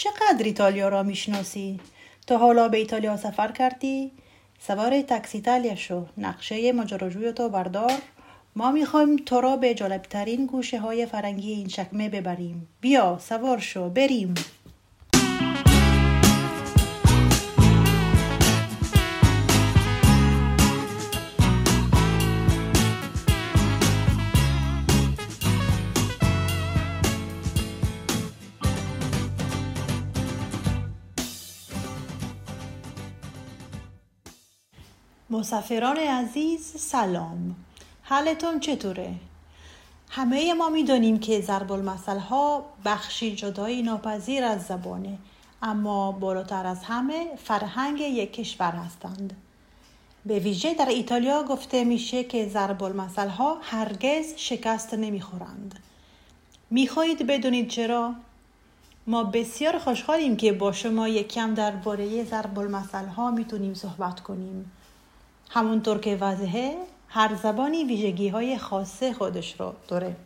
چقدر ایتالیا را می‌شناسی؟ تا حالا به ایتالیا سفر کردی؟ سوار تاکسی ایتالیا شو. نقشه ماجراجوی تو بردار. ما می‌خوایم تو را به جالبترین گوشه های فرنگی این چکمه ببریم. بیا سوار شو. بریم. مسافران عزیز سلام حالتون چطوره؟ همه ما می‌دونیم که ضرب المثل ها بخشی جدایی ناپذیر از زبانه اما بالاتر از همه فرهنگ یک کشور هستند به ویژه در ایتالیا گفته میشه که ضرب المثل ها هرگز شکست نمی‌خورند می‌خواهید بدونید چرا؟ ما بسیار خوشحالیم که با شما یک درباره ضرب المثل ها می‌تونیم صحبت کنیم همونطور که واضحه هر زبانی ویژگی های خاصه خودش رو داره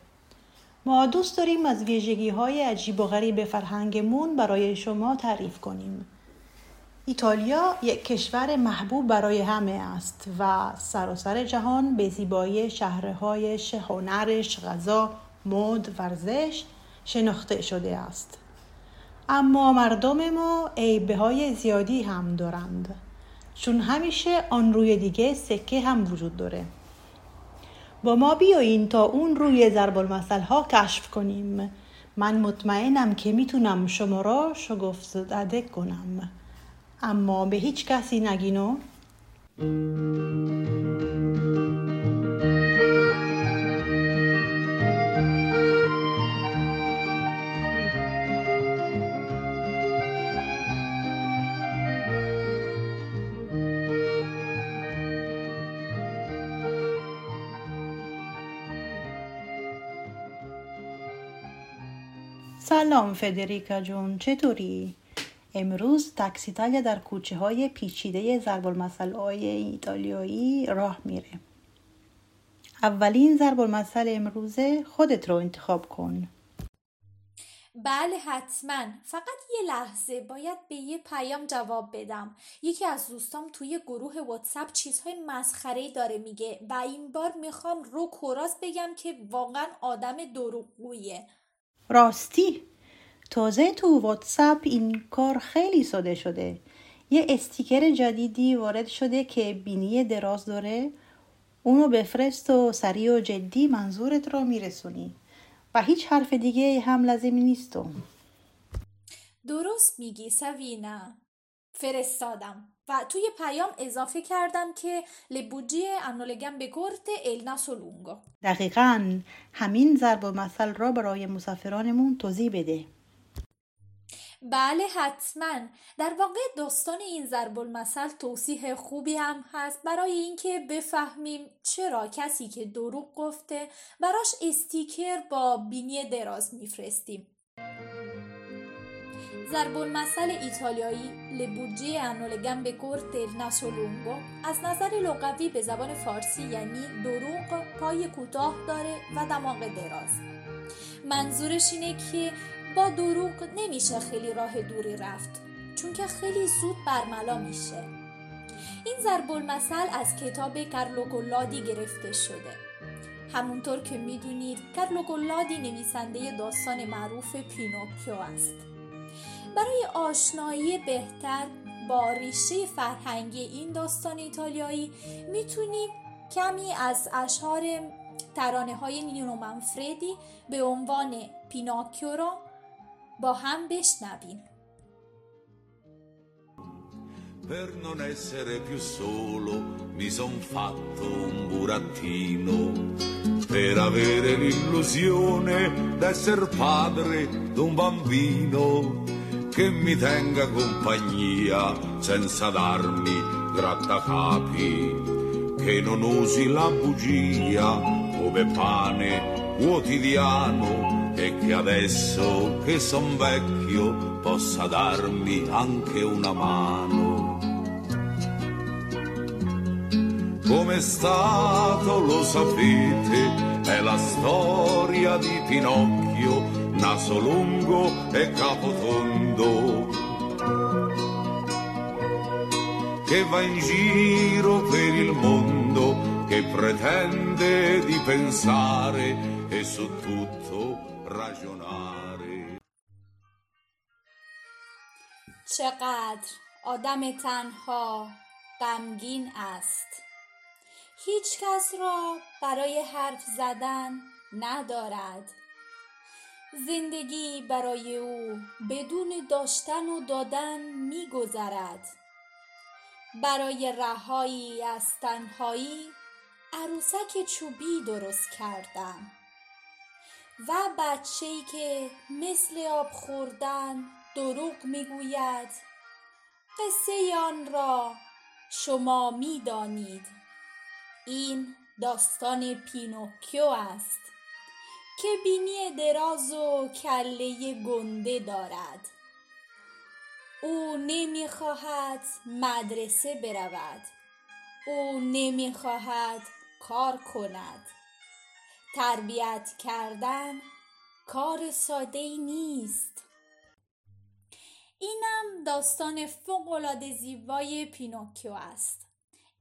ما دوست داریم از ویژگی های عجیب و غریب فرهنگمون برای شما تعریف کنیم ایتالیا یک کشور محبوب برای همه است و سراسر جهان به زیبایی شهرهایش، هنرش، غذا، مد، ورزش شناخته شده است. اما مردم ما عیبه های زیادی هم دارند. چون همیشه آن روی دیگه سکه هم وجود داره. با ما بیایین تا اون روی ضرب المثل ها کشف کنیم. من مطمئنم که می‌تونم شما را شگفت زده کنم. اما به هیچ کسی نگینو سلام فدریکا جون. چطوری؟ امروز تاکسی در کوچه های پیچیده ضرب المثل های ایتالیایی راه میره. اولین ضرب المثل امروزه خودت رو انتخاب کن. بله حتما. فقط یه لحظه باید به یه پیام جواب بدم. یکی از دوستام توی گروه واتساپ چیزهای مسخره داره میگه و این بار می‌خوام رو کوراس بگم که واقعا آدم دروغگویه. راستی. تازه تو واتساپ این کار خیلی ساده شده. یه استیکر جدیدی وارد شده که بینی دراز داره. اونو بفرست و سریع و جدی منظورت رو میرسونی. و هیچ حرف دیگه هم لازمی نیستو درست میگی سوینا. فرستادم. و توی پیام اضافه کردم که لبوجی انولگم به گرت ال لونگو دقیقا همین ضرب مثل را برای مسافرانمون توضیح بده. بله حتما. در واقع داستان این ضرب المثل توصیح خوبی هم هست. برای اینکه بفهمیم چرا کسی که دروغ گفته براش استیکر با بینی دراز میفرستیم. ضرب المثل ایتالیایی لبوجی انولگم به کورت ناسولونگو از نظر لغوی به زبان فارسی یعنی دروغ پای کوتاه داره و دماغ دراز منظورش اینه که با دروغ نمیشه خیلی راه دوری رفت چون که خیلی زود برملا میشه این ضرب المثل از کتاب کارلو کلودی گرفته شده همونطور که می‌دونید کارلو کلودی نویسنده داستان معروف پینوکیو است برای آشنایی بهتر با ریشه فرهنگی این داستان ایتالیایی می‌تونیم کمی از اشعار ترانه های نینو منفردی به عنوان پیناکیو را با هم بشنویم. Per non essere più solo mi son fatto un burattino. Per avere l'illusione d'essere padre d'un bambino. Che mi tenga compagnia senza darmi grattacapi, che non usi la bugia come pane quotidiano e che adesso che son vecchio possa darmi anche una mano. Come è stato lo sapete, è la storia di Pinocchio, naso lungo e capo tondo, che va in giro per il mondo, che pretende di pensare e su tutto ragionare. چقدر آدم تنها غمگین است هیچ کس را برای حرف زدن ندارد زندگی برای او بدون داشتن و دادن میگذرد. برای رهایی از تنهایی عروسک چوبی درست کردم و بچه‌ای که مثل آب خوردن دروغ می‌گوید قصه آن را شما می‌دانید. این داستان پینوکیو است. که بینی دراز و کله گنده دارد. او نمی‌خواهد مدرسه برود. او نمی‌خواهد کار کند. تربیت کردن کار ساده ای نیست. اینم داستان فوقالعاده زیبای پینوکیو است.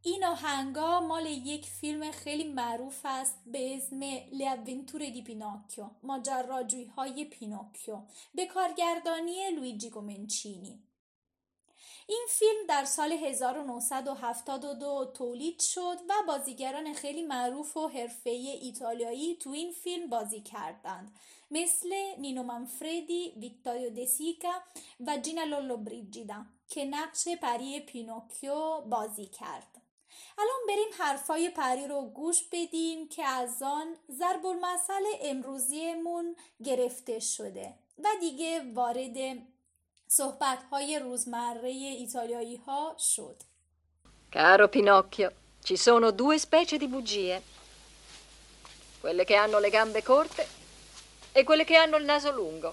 این آهنگا مال یک فیلم خیلی معروف است به اسم Le di Pinocchio ماجراجویی های پینوکیو به کارگردانی لویجی کومنچینی این فیلم در سال 1972 تولید شد و بازیگران خیلی معروف و حرفه‌ای ایتالیایی تو این فیلم بازی کردند مثل نینو منفردی، ویتوریو دسیکا و جینا لولو بریجیدا که نقش پری پینوکیو بازی کرد. الان بریم حرفای پری رو گوش بدیم که از آن ضرب المثل امروزیمون گرفته شده و دیگه وارد صحبت های روزمره ایتالیایی ها شد Caro Pinocchio, ci sono due specie di bugie. Quelle che hanno le gambe corte e quelle che hanno il naso lungo.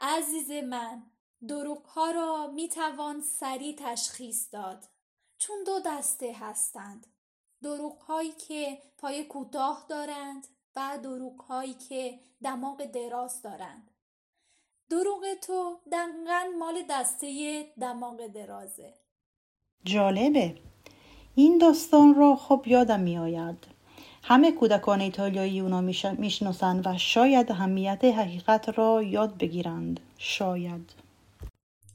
عزیز من دروغ ها را می توان سریع تشخیص داد چون دو دسته هستند. دروغ هایی که پای کوتاه دارند و دروغ هایی که دماغ دراز دارند. دروغ تو دقیقا مال دسته دماغ درازه. جالبه. این داستان را خوب یادم می آید همه کودکان ایتالیایی اونا می‌شناسند و شاید اهمیت حقیقت را یاد بگیرند. شاید.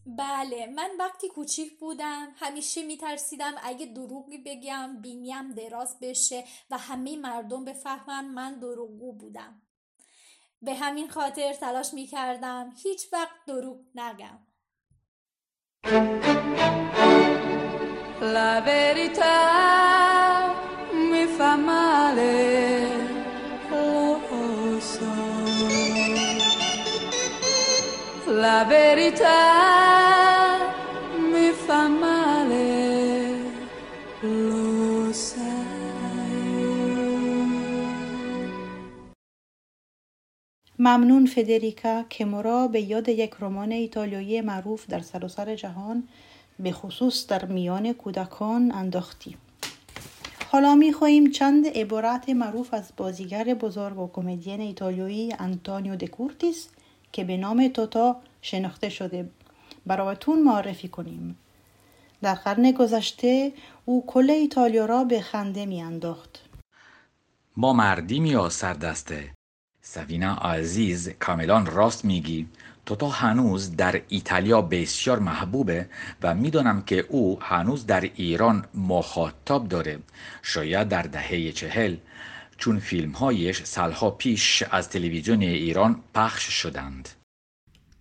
بله من وقتی کوچیک بودم همیشه میترسیدم اگه دروغی بگم بینیم دراز بشه و همه مردم بفهمن من دروغگو بودم. به همین خاطر تلاش می‌کردم هیچ وقت دروغ نگم. La verità mi fa male, La verità mi fa male, lo ممنون فدریکا که مرا به یاد یک رمان ایتالیایی معروف در سراسر جهان به خصوص در میان کودکان انداختی. حالا می خواهیم چند عبارت معروف از بازیگر بزرگ و کمدین ایتالیایی انتونیو دکورتیس که به نام توتو شناخته شده. برایتون معرفی کنیم. در قرن گذشته او کل ایتالیا را به خنده می انداخت. ما مردیم یا سردسته سوینا عزیز کاملا راست میگی. توتا هنوز در ایتالیا بسیار محبوبه و می‌دانم که او هنوز در ایران مخاطب داره. شاید در دهه چهل چون فیلمهایش سالها پیش از تلویزیون ایران پخش شدند.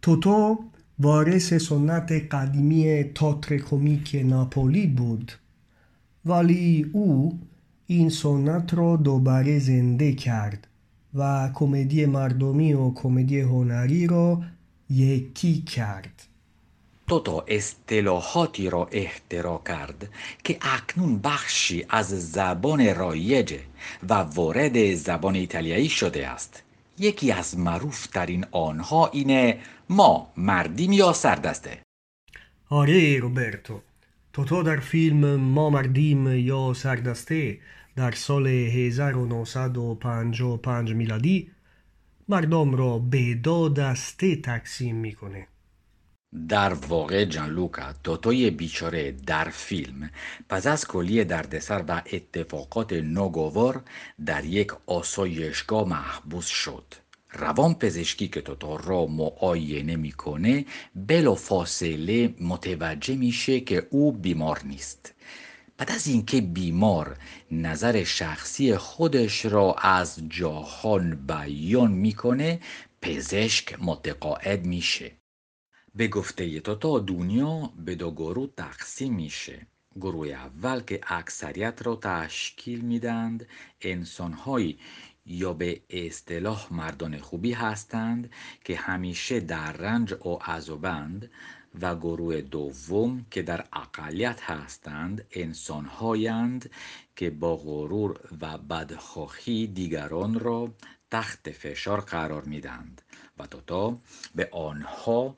توتو وارث سنت قدیمی تاتر کمیک ناپولی بود. ولی او این سنت را دوباره زنده کرد و کمدی مردمی و کمدی هنری را یکی کرد. توتو اصطلاحاتی را اختراع کرد که اکنون بخشی از زبان رایجه و وارد زبان ایتالیایی شده است. یکی از معروف ترین آنها اینه ما مردیم یا سردسته آره روبرتو توتو در فیلم ما مردیم یا سردسته در سال 1955 میلادی مردم را به دو دسته تقسیم می‌کنه در واقع جانلوکا توتوی بیچاره در فیلم پس از کلی دردسر و اتفاقات ناگوار در یک آسایشگاه محبوس شد روان پزشکی که توتو را معاینه می‌کنه بلا فاصله متوجه میشه که او بیمار نیست. بعد از اینکه بیمار نظر شخصی خودش را از جاهان بیان می‌کنه پزشک متقاعد میشه. به گفته توتا دنیا به دو گروه تقسیم میشه. گروه اول که اکثریت را تشکیل میدند انسانهایی یا به اصطلاح مردان خوبی هستند که همیشه در رنج و عذابند و گروه دوم که در اقلیت هستند انسانهایند که با غرور و بدخواهی دیگران را تحت فشار قرار میدند و توتا به آنها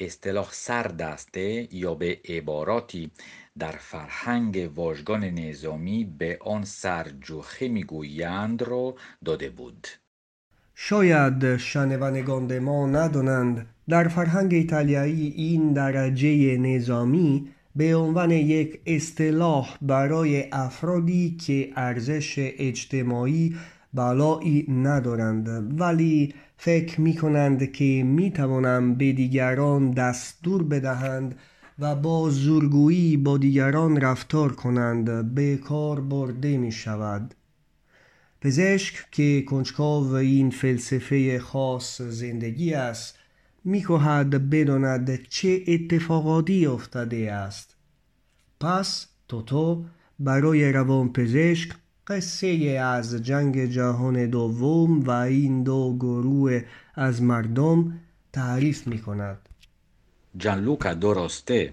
اصطلاح سردسته یا به عباراتی در فرهنگ واژگان نظامی به آن سرجوخه می‌گویند را داده بود. شاید شنوندگان ما ندانند در فرهنگ ایتالیایی این درجه نظامی به عنوان یک اصطلاح برای افرادی که ارزش اجتماعی بالایی ندارند ولی فکر می کنند که می توانند به دیگران دستور بدهند و با زورگویی با دیگران رفتار کنند به کار برده می شود پزشک که کنجکاو این فلسفه خاص زندگی است می‌خواهد بداند چه اتفاقاتی افتاده است. پس توتو برای روان پزشک قصه از جنگ جهان دوم و این دو گروه از مردم تعریف می کند جانلوکا درسته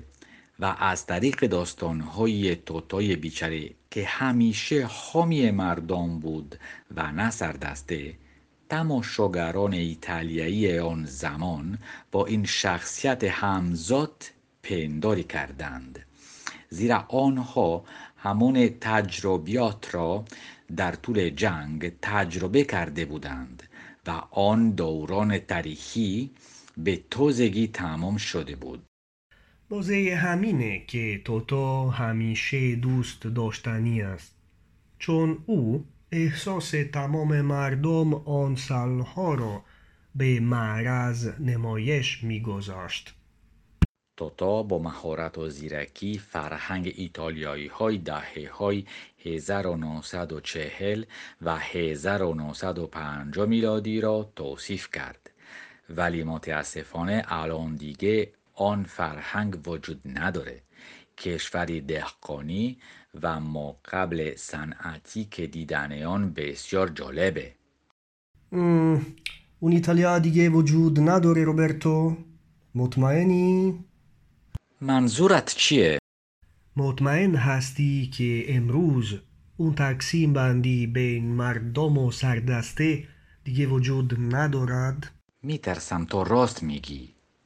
و از طریق داستانهای توتای بیچاره که همیشه حامی مردم بود و نه سردسته تماشاگران ایتالیایی آن زمان با این شخصیت همزاد پنداری کردند. زیرا آنها همون تجربیات را در طول جنگ تجربه کرده بودند و آن دوران تاریخی به تازگی تمام شده بود. بازه همینه که توتو همیشه دوست داشتنی است. چون او احساس تمام مردم آن سالها را به معرض نمایش میگذاشت. توتا با مهارت و زیرکی فرهنگ ایتالیایی های دهه های 1940 و 1950 میلادی را توصیف کرد. ولی متاسفانه الان دیگه آن فرهنگ وجود نداره کشوری دهقانی و ما قبل صنعتی که دیدن آن بسیار جالبه اون ایتالیا دیگه وجود نداره روبرتو مطمئنی؟ منظورت چیه؟ مطمئن هستی که امروز اون تقسیم بندی بین مردم و سردسته دیگه وجود ندارد؟ метарсам то рост мегӣ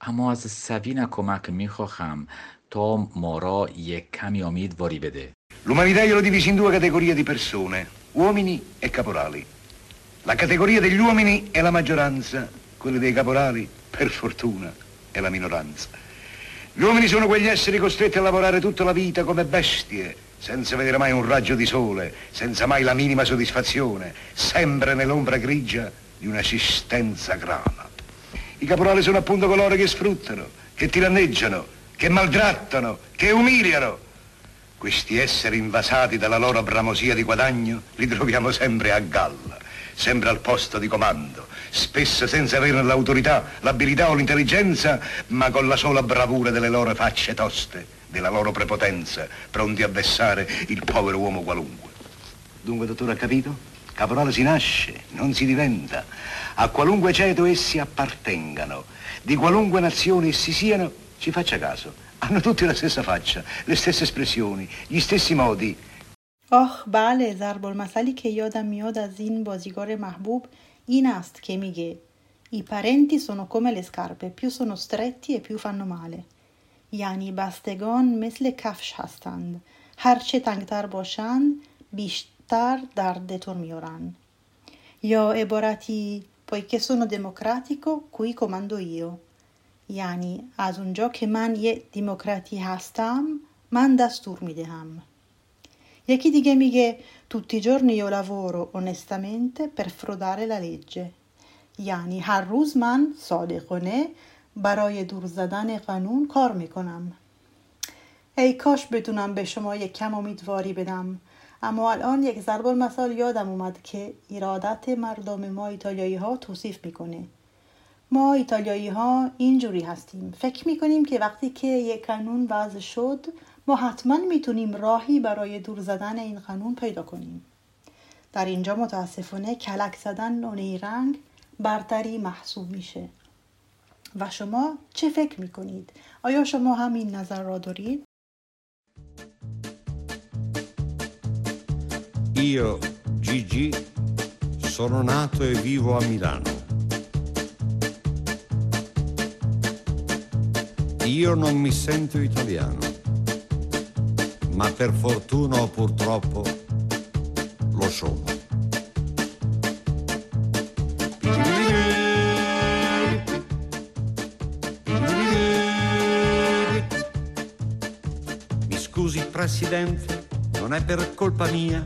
аммо аз савина кӯмак мехоҳам то моро як ками умид воридаде l'umanità glielo divisi in due categorie di persone uomini e caporali. La categoria degli uomini è la maggioranza quella dei caporali per fortuna è la minoranza. Gli uomini sono quegli esseri costretti a lavorare tutta la vita come bestie senza vedere mai un raggio di sole, senza mai la minima soddisfazione, sempre nell'ombra grigia di un'esistenza grana. I caporali sono appunto coloro che sfruttano, che tiranneggiano, che maltrattano, che umiliano. Questi esseri invasati dalla loro bramosia di guadagno li troviamo sempre a galla, sempre al posto di comando, spesso senza avere l'autorità, l'abilità o l'intelligenza, ma con la sola bravura delle loro facce toste, della loro prepotenza, pronti a vessare il povero uomo qualunque. Dunque, dottore, ha capito? Caporale si nasce, non si diventa A qualunque ceto essi appartengano, di qualunque nazione essi siano, ci faccia caso. Hanno tutti la stessa faccia, le stesse espressioni, gli stessi modi. آخ بله ضرب المثلی که یادم میاد از این بازیگر محبوب این است که میگه I parenti sono come le scarpe, più sono stretti e più fanno male. یعنی بستگان مثل کفش هستند. هرچه تنگتر باشند بیشتر دردتون میارن. یا عبارتی poiché sono democratico qui comando io. یعنی از اونجا که من یه دموکراتی هستم من دستور می‌دهم یکی دیگه میگه tutti i giorni io lavoro onestamente per frodare la legge. یعنی هر روز من صادقانه برای دور زدن قانون کار می‌کنم ای کاش بتونم به شما یک کم امیدواری بدم اما الان یک ضرب المثال یادم اومد که ایرادت مردم ما ایتالیایی ها توصیف می‌کنه ما ایتالیایی ها اینجوری هستیم فکر می‌کنیم که وقتی که یک قانون وضع شد ما حتما می‌تونیم راهی برای دور زدن این قانون پیدا کنیم در اینجا متاسفانه کلک زدن و نیرنگ برتری محسوب میشه و شما چه فکر می‌کنید؟ آیا شما هم این نظر را دارید؟ Io, Gigi, sono nato e vivo a Milano. Io non mi sento italiano, ma per fortuna o purtroppo lo sono. Mi scusi Presidente, non è per colpa mia,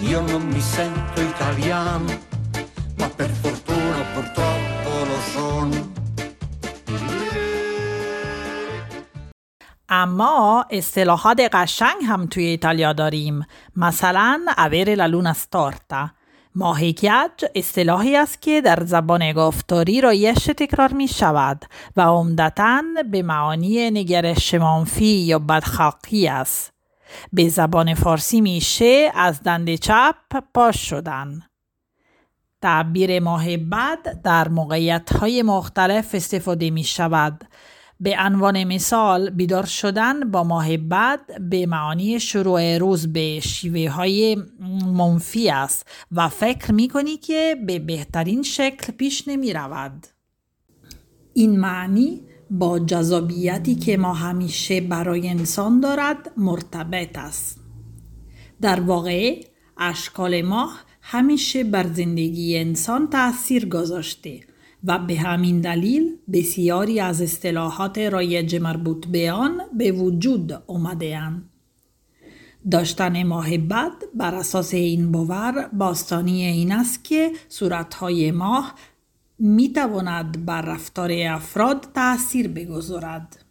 Io non mi sento italiano, ma per fortuna purtroppo lo sono. اما اصطلاحات قشنگ هم توی ایتالیا داریم مثلا اویر لالونا ستارتا ماهیکیج اصطلاحی است که در زبان گفتاری رایش تکرار می شود و عمدتا به معانی نگرش منفی یا بدخاقی است به زبان فارسی میشه از دند چپ پاش شدن تعبیر ماه بد در موقعیت های مختلف استفاده می شود به عنوان مثال بیدار شدن با ماه بد به معانی شروع روز به شیوه های منفی است و فکر می کنی که به بهترین شکل پیش نمی رود. این معنی با جذابیتی که ما همیشه برای انسان دارد مرتبط است. در واقع اشکال ماه همیشه بر زندگی انسان تأثیر گذاشته و به همین دلیل بسیاری از اصطلاحات رایج مربوط به آن به وجود آمده اند. داشتن ماه بد بر اساس این باور باستانی این است که صورتهای ماه می تواند بر رفتار افراد تأثیر بگذارد.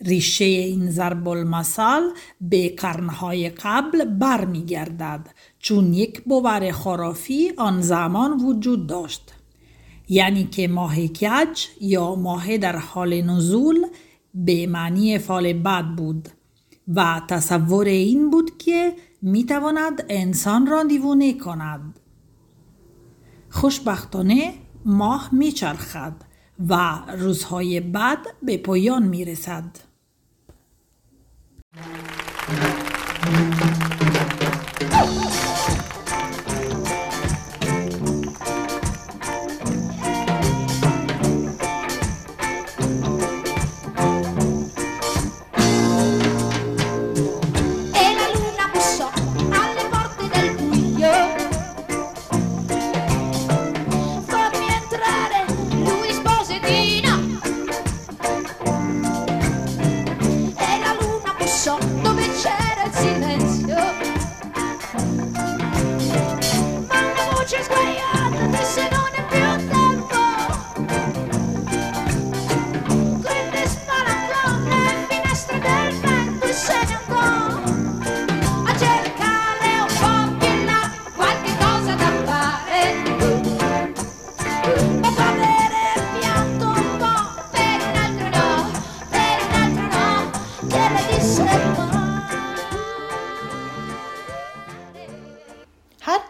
ریشه این ضرب المثل به قرنهای قبل برمیگردد چون یک باور خرافی آن زمان وجود داشت یعنی که ماه کج یا ماه در حال نزول به معنی فال بد بود و تصور این بود که می تواند انسان را دیوانه کند خوشبختانه ماه می چرخد و روزهای بعد به پایان می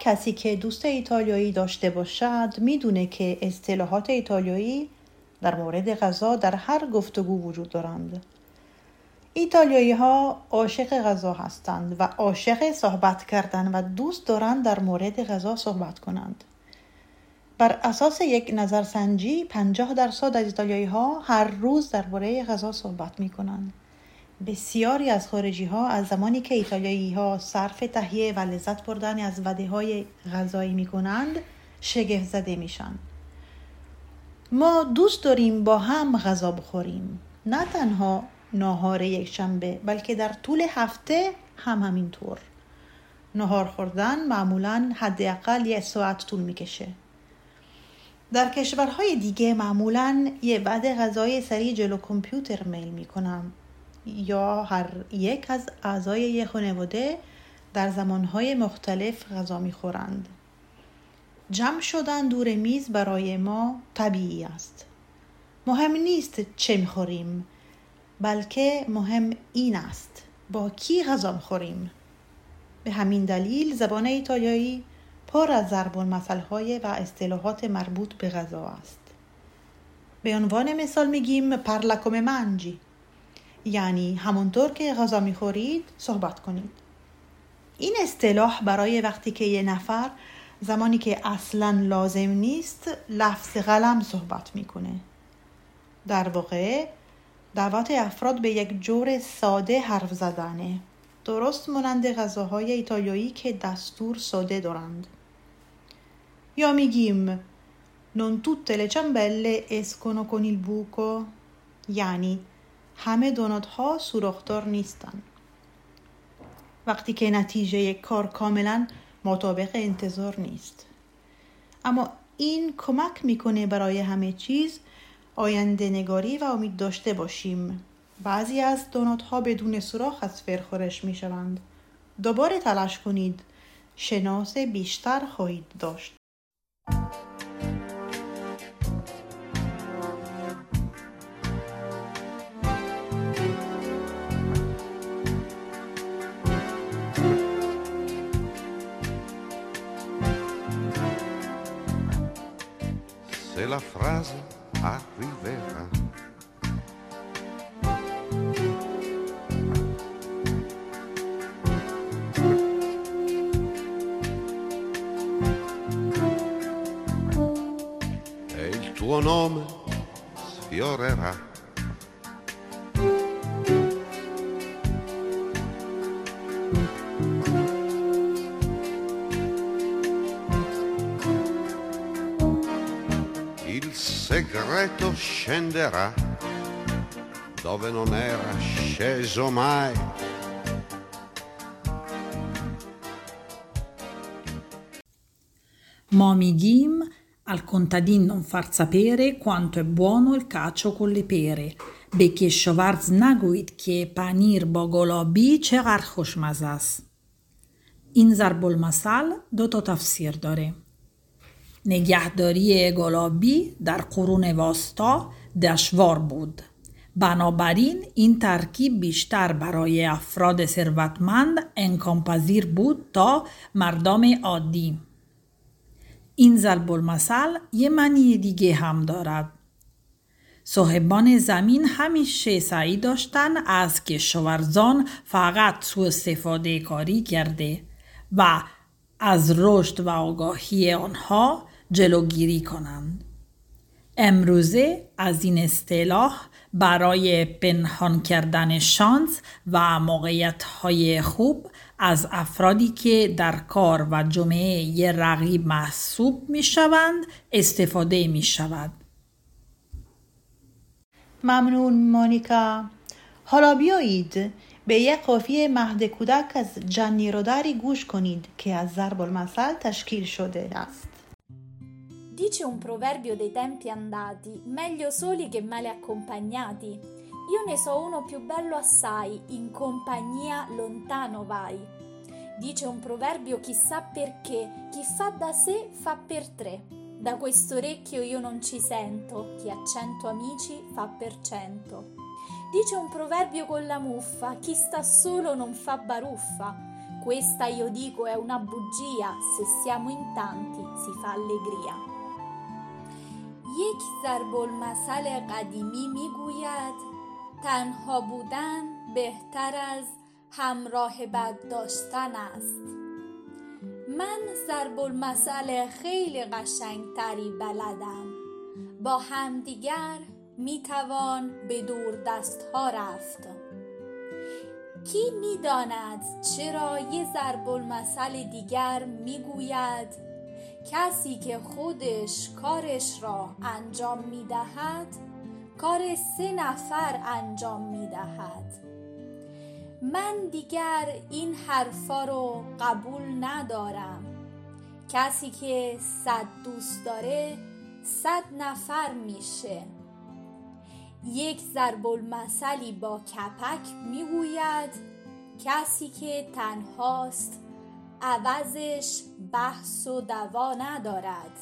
کسی که دوست ایتالیایی داشته باشد می‌دونه که اصطلاحات ایتالیایی در مورد غذا در هر گفتگو وجود دارند ایتالیایی ها عاشق غذا هستند و عاشق صحبت کردن و دوست دارند در مورد غذا صحبت کنند بر اساس یک نظرسنجی 50 درصد از ایتالیایی ها هر روز درباره غذا صحبت می کنند. بسیاری از خارجی ها از زمانی که ایتالیایی ها صرف تهیه و لذت بردن از وده های غذایی می کنند شگفت زده میشن. ما دوست داریم با هم غذا بخوریم. نه تنها ناهار یک شنبه بلکه در طول هفته هم همینطور. نهار خوردن معمولا حداقل یک ساعت طول می‌کشه. در کشورهای دیگه معمولا یه بعد غذای سریع جلو کامپیوتر میل می‌کنم. یا هر یک از اعضای یک خانواده در زمانهای مختلف غذا می‌خورند. جمع شدن دور میز برای ما طبیعی است. مهم نیست چه می‌خوریم بلکه مهم این است با کی غذا می‌خوریم. به همین دلیل زبان ایتالیایی پر از ضرب های و اصطلاحات مربوط به غذا است. به عنوان مثال میگیم پرلکوم منجی. یعنی همونطور که غذا می‌خورید صحبت کنید. این اصطلاح برای وقتی که یه نفر زمانی که اصلا لازم نیست لفظ قلم صحبت می‌کنه. در واقع دعوت افراد به یک جور ساده حرف زدنه. درست مانند غذاهای ایتالیایی که دستور ساده دارند. یا میگیم non tutte le ciambelle escono con il buco یعنی همه دونات ها سوراخدار نیستن. وقتی که نتیجه کار کاملا مطابق انتظار نیست. اما این کمک می‌کنه برای همه چیز آینده نگاری و امید داشته باشیم. بعضی از دونات ها بدون سوراخ از فر خورش می شوند دوباره تلاش کنید. شناس بیشتر خواهید داشت. frase a Rivera scenderà dove non era sceso mai. ما میگیم al contadin non far sapere quanto è buono il cacio con le pere. به کشاورز نگویید که پنیر با گلابی چقدر خوشمزه است این ضرب المثل دو تا تفسیر داره نگهداری گلابی در قرون واسطا دشوار بود. بنابراین این ترکیب بیشتر برای افراد ثروتمند امکان پذیر بود تا مردم عادی. این ضرب المثل یه معنی دیگه هم دارد. صاحبان زمین همیشه سعی داشتن از کشاورزان فقط سوء استفاده کاری کرده و از رشد و آگاهی آنها جلوگیری کنند. امروزه از این اصطلاح برای پنهان کردن شانس و موقعیت های خوب از افرادی که در کار و جمعه رقیب محسوب می شوند استفاده می شود. ممنون مانیکا حالا بیایید به یک قافیه مهد کودک از جنی روداری گوش کنید که از ضرب المثل تشکیل شده است Dice un proverbio dei tempi andati, meglio soli che male accompagnati. Io ne so uno più bello assai, in compagnia lontano vai. Dice un proverbio chissà perché, chi fa da sé fa per tre. Da questo orecchio io non ci sento, chi ha cento amici fa per cento. Dice un proverbio con la muffa, chi sta solo non fa baruffa. Questa io dico è una bugia, se siamo in tanti si fa allegria. یک ضرب المثل قدیمی می‌گوید تنها بودن بهتر از همراه بد داشتن است. من ضرب المثل خیلی قشنگتری بلدم. با همدیگر می‌توان به دور دست ها رفت. کی می‌داند چرا یه ضرب المثل دیگر می‌گوید کسی که خودش کارش را انجام می‌دهد کار سه نفر انجام می‌دهد. من دیگر این حرفا رو قبول ندارم. کسی که صد دوست داره صد نفر میشه. یک ضرب المثلی با کپک می‌گوید کسی که تنهاست عوضش بحث و دوا ندارد.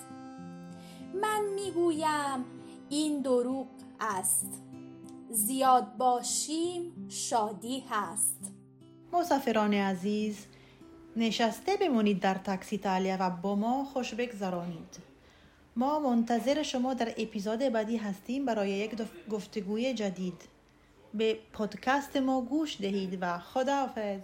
من می‌گویم این دروغ است. زیاد باشیم شادی هست. مسافران عزیز نشسته بمونید در تاکسی تالیا و با ما خوش بگذرانید. ما منتظر شما در اپیزود بعدی هستیم برای یک گفتگوی جدید. به پادکست ما گوش دهید و خداحافظ.